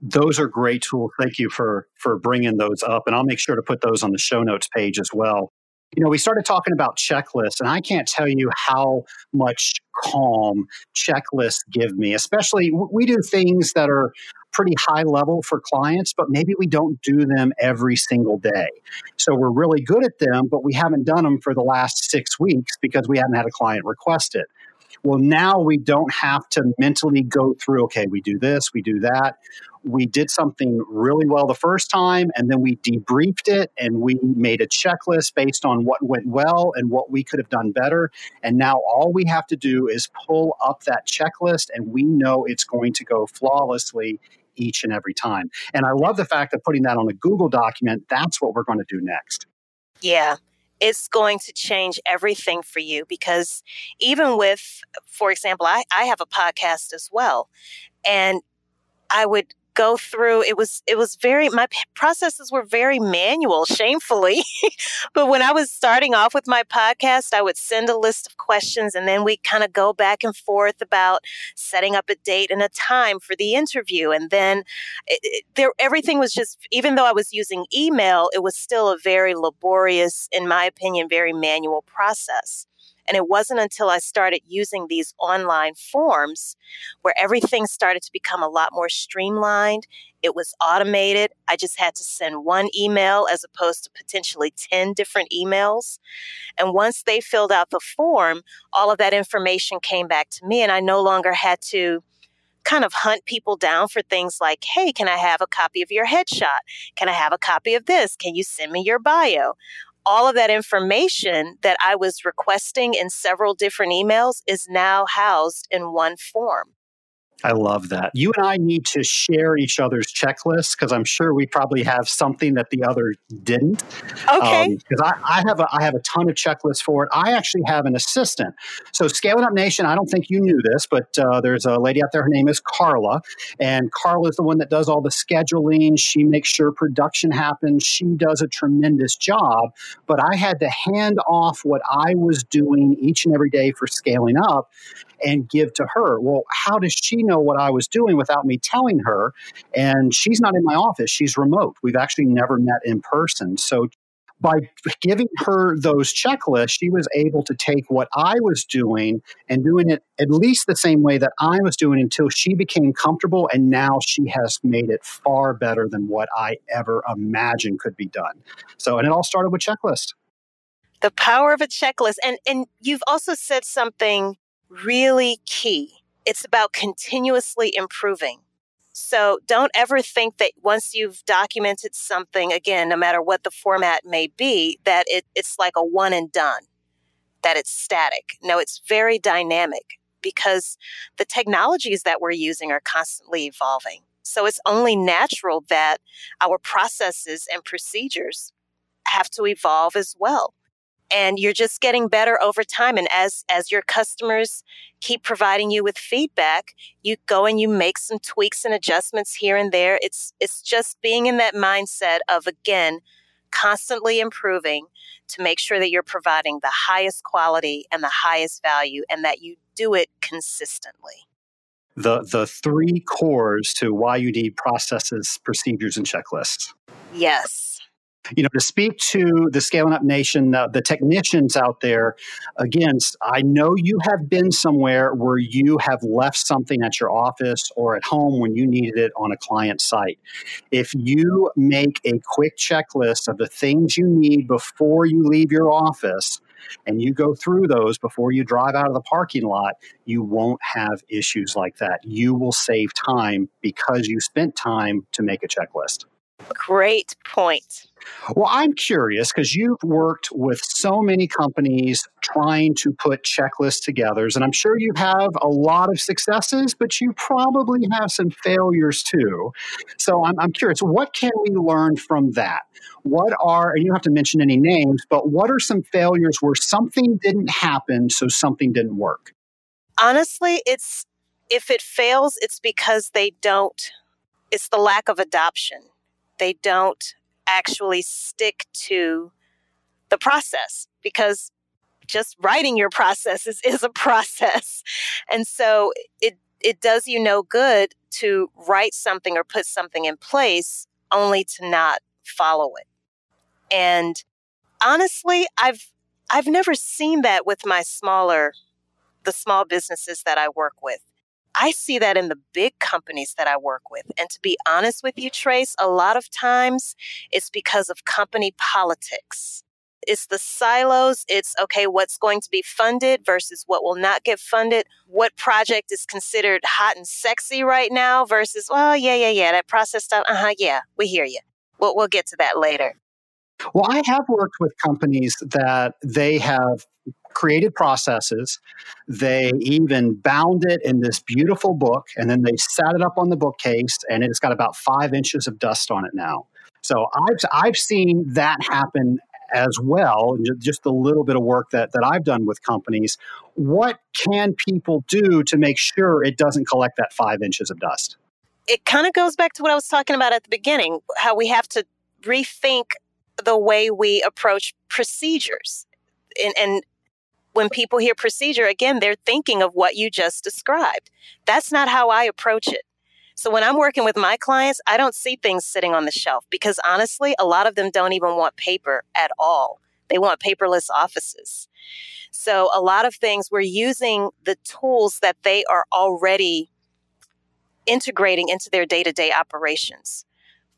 those are great tools. Thank you for for bringing those up, and I'll make sure to put those on the show notes page as well you know, we started talking about checklists, and I can't tell you how much calm checklists give me, especially we do things that are pretty high level for clients, but maybe we don't do them every single day. So we're really good at them, but we haven't done them for the last six weeks because we haven't had a client request it. Well, now we don't have to mentally go through, okay, we do this, we do that. We did something really well the first time, and then we debriefed it and we made a checklist based on what went well and what we could have done better. And now all we have to do is pull up that checklist, and we know it's going to go flawlessly each and every time. And I love the fact that putting that on a Google document, that's what we're going to do next. Yeah it's going to change everything for you because even with, for example, I, I have a podcast as well. And I would go through it was it was very my processes were very manual shamefully. But when i was starting off with my podcast i would send a list of questions and then we kind of go back and forth about setting up a date and a time for the interview. And then it, it, there everything was just even though i was using email it was still a very laborious in my opinion very manual process and it wasn't until I started using these online forms where everything started to become a lot more streamlined. It was automated. I just had to send one email as opposed to potentially 10 different emails. And once they filled out the form, all of that information came back to me, and I no longer had to kind of hunt people down for things like, hey, can I have a copy of your headshot? Can I have a copy of this? Can you send me your bio? All of that information that I was requesting in several different emails is now housed in one form. I love that. You and I need to share each other's checklists because I'm sure we probably have something that the other didn't. Okay. Because um, I, I, have a I have a ton of checklists for it. I actually have an assistant. So Scaling Up Nation, I don't think you knew this, but uh, there's a lady out there. Her name is Carla, and Carla is the one that does all the scheduling. She makes sure production happens. She does a tremendous job. But I had to hand off what I was doing each and every day for scaling up and give to her. Well, how does she know what I was doing without me telling her? And she's not in my office, she's remote. We've actually never met in person. So by giving her those checklists, she was able to take what I was doing and doing it at least the same way that I was doing until she became comfortable. And now she has made it far better than what I ever imagined could be done. So, and it all started with checklist. The power of a checklist. And, and you've also said something really key. It's about continuously improving. So don't ever think that once you've documented something, again, no matter what the format may be, that it, it's like a one and done, that it's static. No, it's very dynamic because the technologies that we're using are constantly evolving. So it's only natural that our processes and procedures have to evolve as well and you're just getting better over time and as as your customers keep providing you with feedback you go and you make some tweaks and adjustments here and there. It's it's just being in that mindset of again constantly improving to make sure that you're providing the highest quality and the highest value and that you do it consistently. The the three cores to why you need processes procedures and checklists. Yes you know, to speak to the Scaling Up Nation, uh, the technicians out there, again, I know you have been somewhere where you have left something at your office or at home when you needed it on a client site. If you make a quick checklist of the things you need before you leave your office, and you go through those before you drive out of the parking lot, you won't have issues like that. You will save time because you spent time to make a checklist. Great point. Well, I'm curious because you've worked with so many companies trying to put checklists together, and I'm sure you have a lot of successes, but you probably have some failures too. So I'm, I'm curious, what can we learn from that? What are, and you don't have to mention any names, but what are some failures where something didn't happen, so something didn't work? Honestly, it's if it fails, it's because they don't, it's the lack of adoption. They don't actually stick to the process because just writing your process is, is a process. And so it it does you no good to write something or put something in place only to not follow it. And honestly, I've I've never seen that with my smaller the small businesses that I work with. I see that in the big companies that I work with. And to be honest with you, Trace, a lot of times it's because of company politics. It's the silos. It's okay, what's going to be funded versus what will not get funded. What project is considered hot and sexy right now versus, well, yeah, yeah, yeah, that process stuff. Uh huh, yeah, we hear you. We'll, we'll get to that later. Well, I have worked with companies that they have created processes. They even bound it in this beautiful book, and then they sat it up on the bookcase, and it's got about five inches of dust on it now. So I've I've seen that happen as well. Just a little bit of work that that I've done with companies. What can people do to make sure it doesn't collect that five inches of dust? It kind of goes back to what I was talking about at the beginning. How we have to rethink the way we approach procedures and, and when people hear procedure, again, they're thinking of what you just described. That's not how I approach it. So when I'm working with my clients, I don't see things sitting on the shelf because honestly, a lot of them don't even want paper at all. They want paperless offices. So a lot of things we're using the tools that they are already integrating into their day to day operations.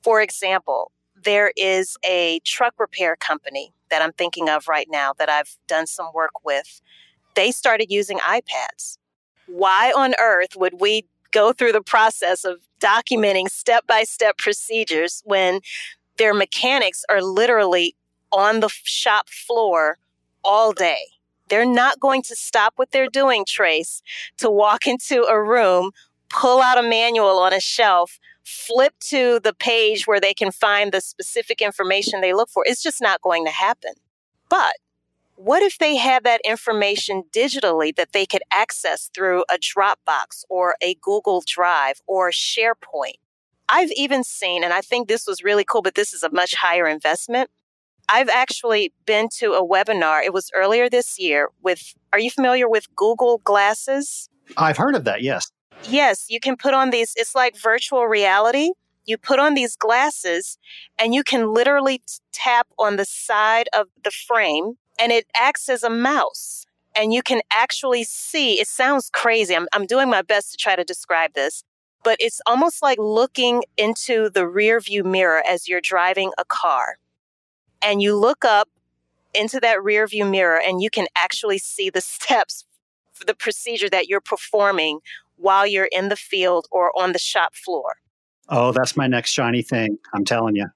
For example, there is a truck repair company that I'm thinking of right now that I've done some work with. They started using iPads. Why on earth would we go through the process of documenting step by step procedures when their mechanics are literally on the shop floor all day? They're not going to stop what they're doing, Trace, to walk into a room, pull out a manual on a shelf, flip to the page where they can find the specific information they look for. It's just not going to happen. But what if they had that information digitally that they could access through a Dropbox or a Google Drive or SharePoint? I've even seen, and I think this was really cool, but this is a much higher investment. I've actually been to a webinar. It was earlier this year with, are you familiar with Google Glasses? I've heard of that, yes. Yes, you can put on these, it's like virtual reality. You put on these glasses and you can literally tap on the side of the frame and it acts as a mouse. And you can actually see, it sounds crazy. I'm, I'm doing my best to try to describe this, but it's almost like looking into the rear view mirror as you're driving a car. And you look up into that rear view mirror and you can actually see the steps for the procedure that you're performing while you're in the field or on the shop floor. Oh, that's my next shiny thing. I'm telling you.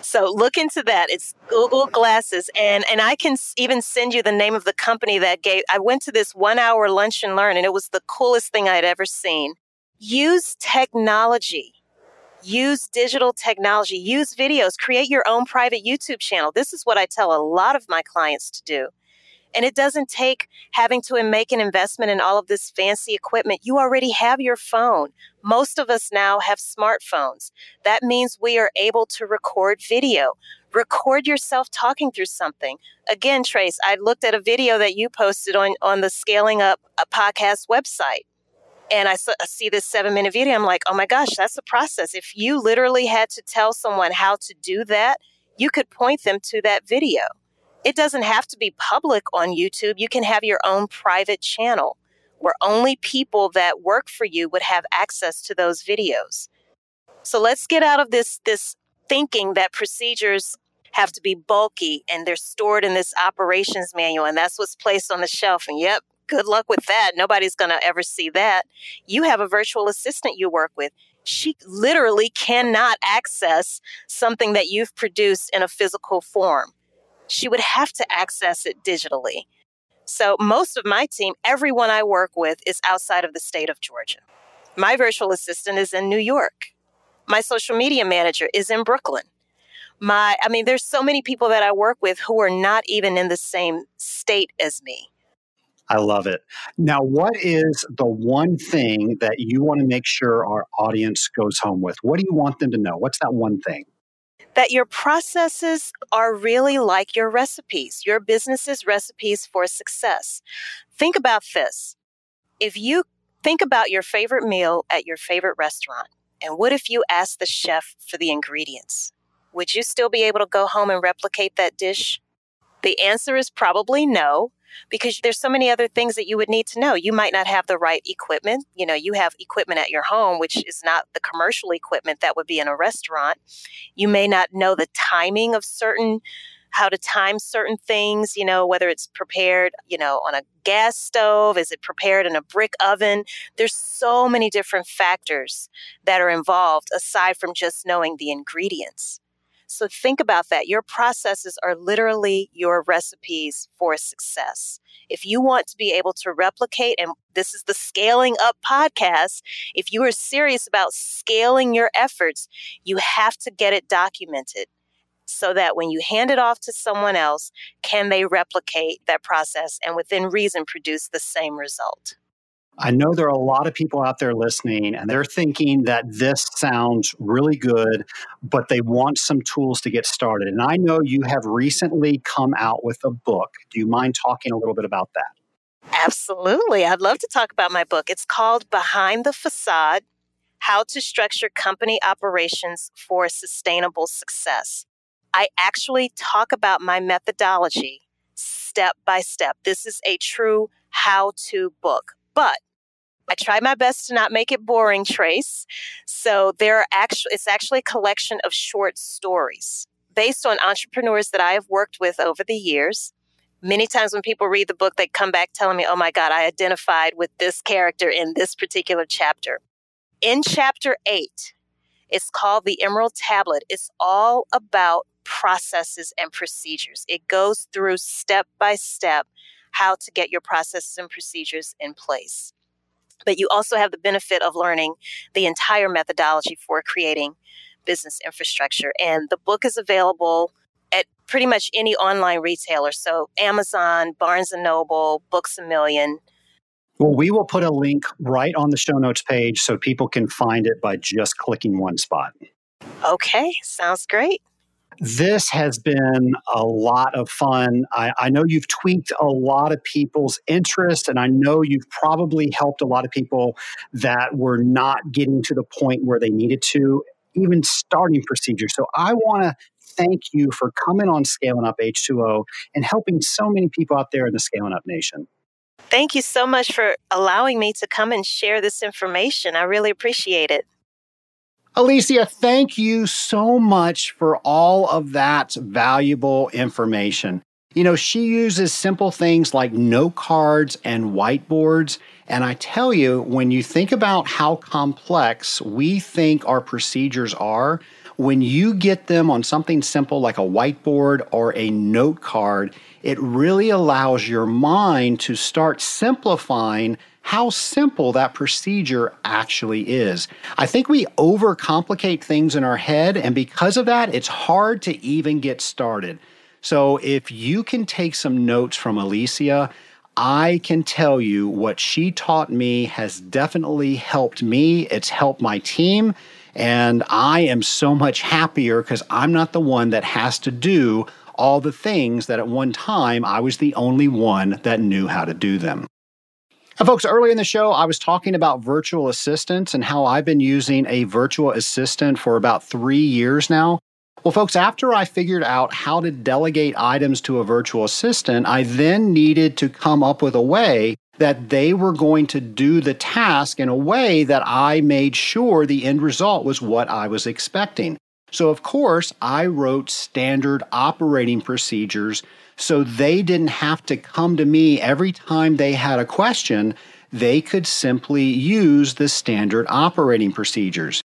So look into that. It's Google Glasses, and and I can even send you the name of the company that gave. I went to this one hour lunch and learn, and it was the coolest thing I'd ever seen. Use technology. Use digital technology. Use videos. Create your own private YouTube channel. This is what I tell a lot of my clients to do. And it doesn't take having to make an investment in all of this fancy equipment. You already have your phone. Most of us now have smartphones. That means we are able to record video. Record yourself talking through something. Again, Trace, I looked at a video that you posted on, on the Scaling Up a podcast website and I see this seven minute video. I'm like, oh my gosh, that's a process. If you literally had to tell someone how to do that, you could point them to that video. It doesn't have to be public on YouTube. You can have your own private channel where only people that work for you would have access to those videos. So let's get out of this this thinking that procedures have to be bulky and they're stored in this operations manual and that's what's placed on the shelf and yep, good luck with that. Nobody's going to ever see that. You have a virtual assistant you work with. she literally cannot access something that you've produced in a physical form. She would have to access it digitally. So, most of my team, everyone I work with, is outside of the state of Georgia. My virtual assistant is in New York. My social media manager is in Brooklyn. My, I mean, there's so many people that I work with who are not even in the same state as me. I love it. Now, what is the one thing that you want to make sure our audience goes home with? What do you want them to know? What's that one thing? That your processes are really like your recipes, your business's recipes for success. Think about this. If you think about your favorite meal at your favorite restaurant, and what if you asked the chef for the ingredients? Would you still be able to go home and replicate that dish? The answer is probably no because there's so many other things that you would need to know. You might not have the right equipment. You know, you have equipment at your home, which is not the commercial equipment that would be in a restaurant. You may not know the timing of certain how to time certain things, you know, whether it's prepared, you know, on a gas stove, is it prepared in a brick oven? There's so many different factors that are involved aside from just knowing the ingredients. So think about that. Your processes are literally your recipes for success. If you want to be able to replicate, and this is the Scaling Up podcast, if you are serious about scaling your efforts, you have to get it documented so that when you hand it off to someone else, can they replicate that process and within reason produce the same result? I know there are a lot of people out there listening and they're thinking that this sounds really good, but they want some tools to get started. And I know you have recently come out with a book. Do you mind talking a little bit about that? Absolutely. I'd love to talk about my book. It's called Behind the Facade How to Structure Company Operations for Sustainable Success. I actually talk about my methodology step by step. This is a true how to book. But I try my best to not make it boring, Trace. So there are actually it's actually a collection of short stories based on entrepreneurs that I have worked with over the years. Many times when people read the book, they come back telling me, oh my God, I identified with this character in this particular chapter. In chapter eight, it's called the Emerald Tablet. It's all about processes and procedures. It goes through step by step how to get your processes and procedures in place but you also have the benefit of learning the entire methodology for creating business infrastructure. And the book is available at pretty much any online retailer. So Amazon, Barnes and Noble, Books a Million. Well, we will put a link right on the show notes page so people can find it by just clicking one spot. Okay, sounds great. This has been a lot of fun. I, I, know you've tweaked a lot of people's interest, and I know you've probably helped a lot of people that were not getting to the point where they needed to, even starting procedures. So I want to thank you for coming on Scaling Up H2O and helping so many people out there in the Scaling Up Nation. Thank you so much for allowing me to come and share this information. I really appreciate it. Alicia, thank you so much for all of that valuable information. You know, she uses simple things like note cards and whiteboards. And I tell you, when you think about how complex we think our procedures are, when you get them on something simple like a whiteboard or a note card, it really allows your mind to start simplifying how simple that procedure actually is. I think we overcomplicate things in our head, and because of that, it's hard to even get started. So, if you can take some notes from Alicia, I can tell you what she taught me has definitely helped me. It's helped my team. And I am so much happier because I'm not the one that has to do all the things that at one time I was the only one that knew how to do them. Now, folks, earlier in the show, I was talking about virtual assistants and how I've been using a virtual assistant for about three years now. Well, folks, after I figured out how to delegate items to a virtual assistant, I then needed to come up with a way that they were going to do the task in a way that I made sure the end result was what I was expecting. So, of course, I wrote standard operating procedures so they didn't have to come to me every time they had a question. They could simply use the standard operating procedures.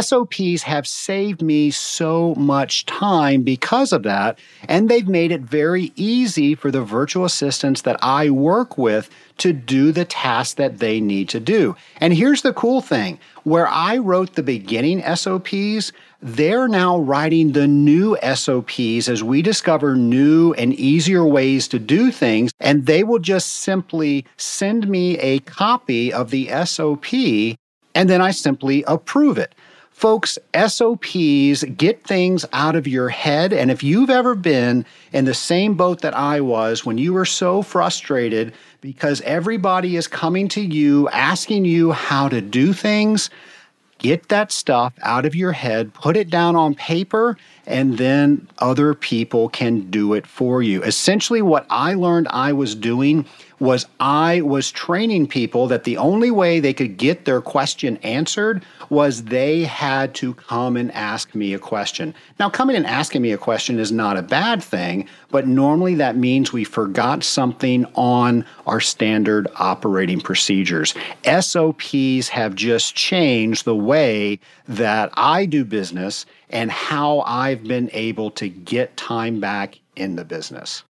SOPs have saved me so much time because of that, and they've made it very easy for the virtual assistants that I work with to do the tasks that they need to do. And here's the cool thing where I wrote the beginning SOPs, they're now writing the new SOPs as we discover new and easier ways to do things. And they will just simply send me a copy of the SOP, and then I simply approve it. Folks, SOPs get things out of your head. And if you've ever been in the same boat that I was when you were so frustrated because everybody is coming to you asking you how to do things, get that stuff out of your head, put it down on paper, and then other people can do it for you. Essentially, what I learned I was doing was I was training people that the only way they could get their question answered was they had to come and ask me a question. Now, coming and asking me a question is not a bad thing, but normally that means we forgot something on our standard operating procedures. SOPs have just changed the way that I do business and how I've been able to get time back in the business.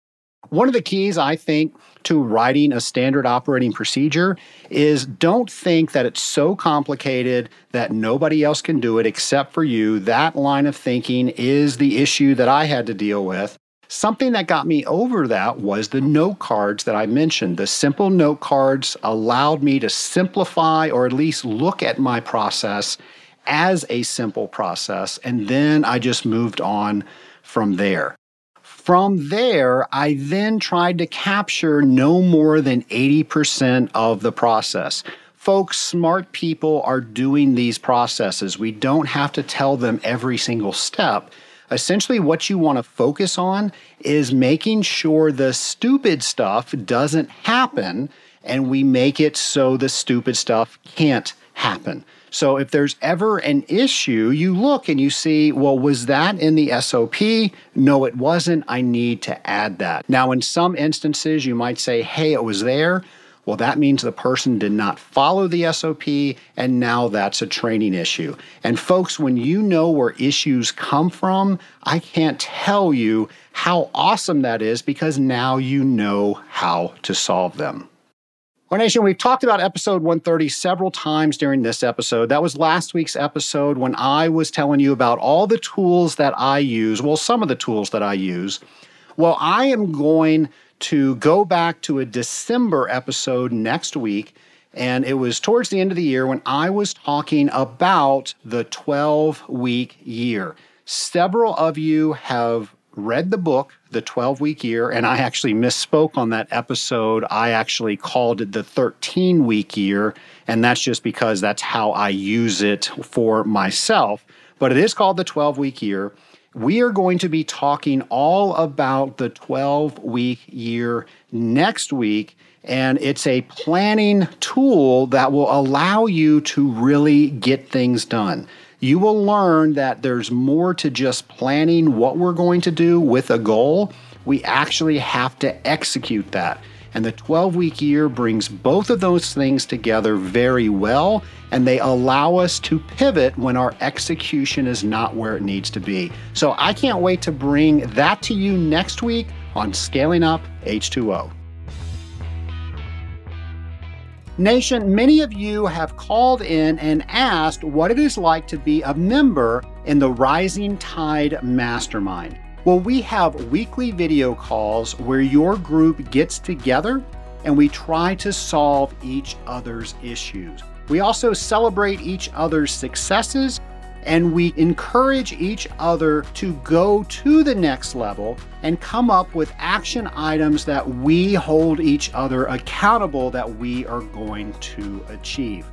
One of the keys, I think, to writing a standard operating procedure is don't think that it's so complicated that nobody else can do it except for you. That line of thinking is the issue that I had to deal with. Something that got me over that was the note cards that I mentioned. The simple note cards allowed me to simplify or at least look at my process as a simple process. And then I just moved on from there. From there, I then tried to capture no more than 80% of the process. Folks, smart people are doing these processes. We don't have to tell them every single step. Essentially, what you want to focus on is making sure the stupid stuff doesn't happen and we make it so the stupid stuff can't happen. So if there's ever an issue, you look and you see, well, was that in the SOP? No, it wasn't. I need to add that. Now, in some instances, you might say, hey, it was there. Well, that means the person did not follow the SOP, and now that's a training issue. And folks, when you know where issues come from, I can't tell you how awesome that is because now you know how to solve them. Our Nation, we've talked about episode 130 several times during this episode. That was last week's episode when I was telling you about all the tools that I use. Well, some of the tools that I use. Well, I am going to go back to a December episode next week. And it was towards the end of the year when I was talking about the 12 week year. Several of you have read the book, The 12 Week Year, and I actually misspoke on that episode. I actually called it the 13 week year, and that's just because that's how I use it for myself. But it is called the 12 week year. We are going to be talking all about the 12 week year next week. And it's a planning tool that will allow you to really get things done you will learn that there's more to just planning what we're going to do with a goal. We actually have to execute that. And the 12 week year brings both of those things together very well, and they allow us to pivot when our execution is not where it needs to be. So I can't wait to bring that to you next week on Scaling Up H2O. Nation, many of you have called in and asked what it is like to be a member in the Rising Tide Mastermind. Well, we have weekly video calls where your group gets together and we try to solve each other's issues. We also celebrate each other's successes and we encourage each other to go to the next level and come up with action items that we hold each other accountable that we are going to achieve.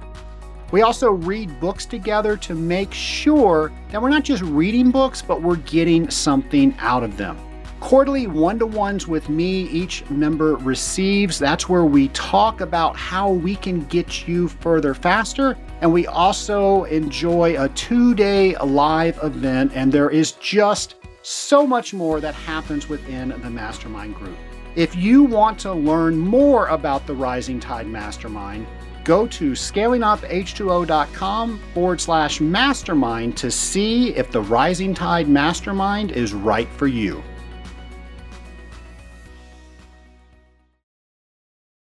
We also read books together to make sure that we're not just reading books, but we're getting something out of them. Quarterly one to ones with me, each member receives. That's where we talk about how we can get you further faster. And we also enjoy a two day live event, and there is just so much more that happens within the mastermind group. If you want to learn more about the Rising Tide Mastermind, go to scalinguph2o.com forward slash mastermind to see if the Rising Tide Mastermind is right for you.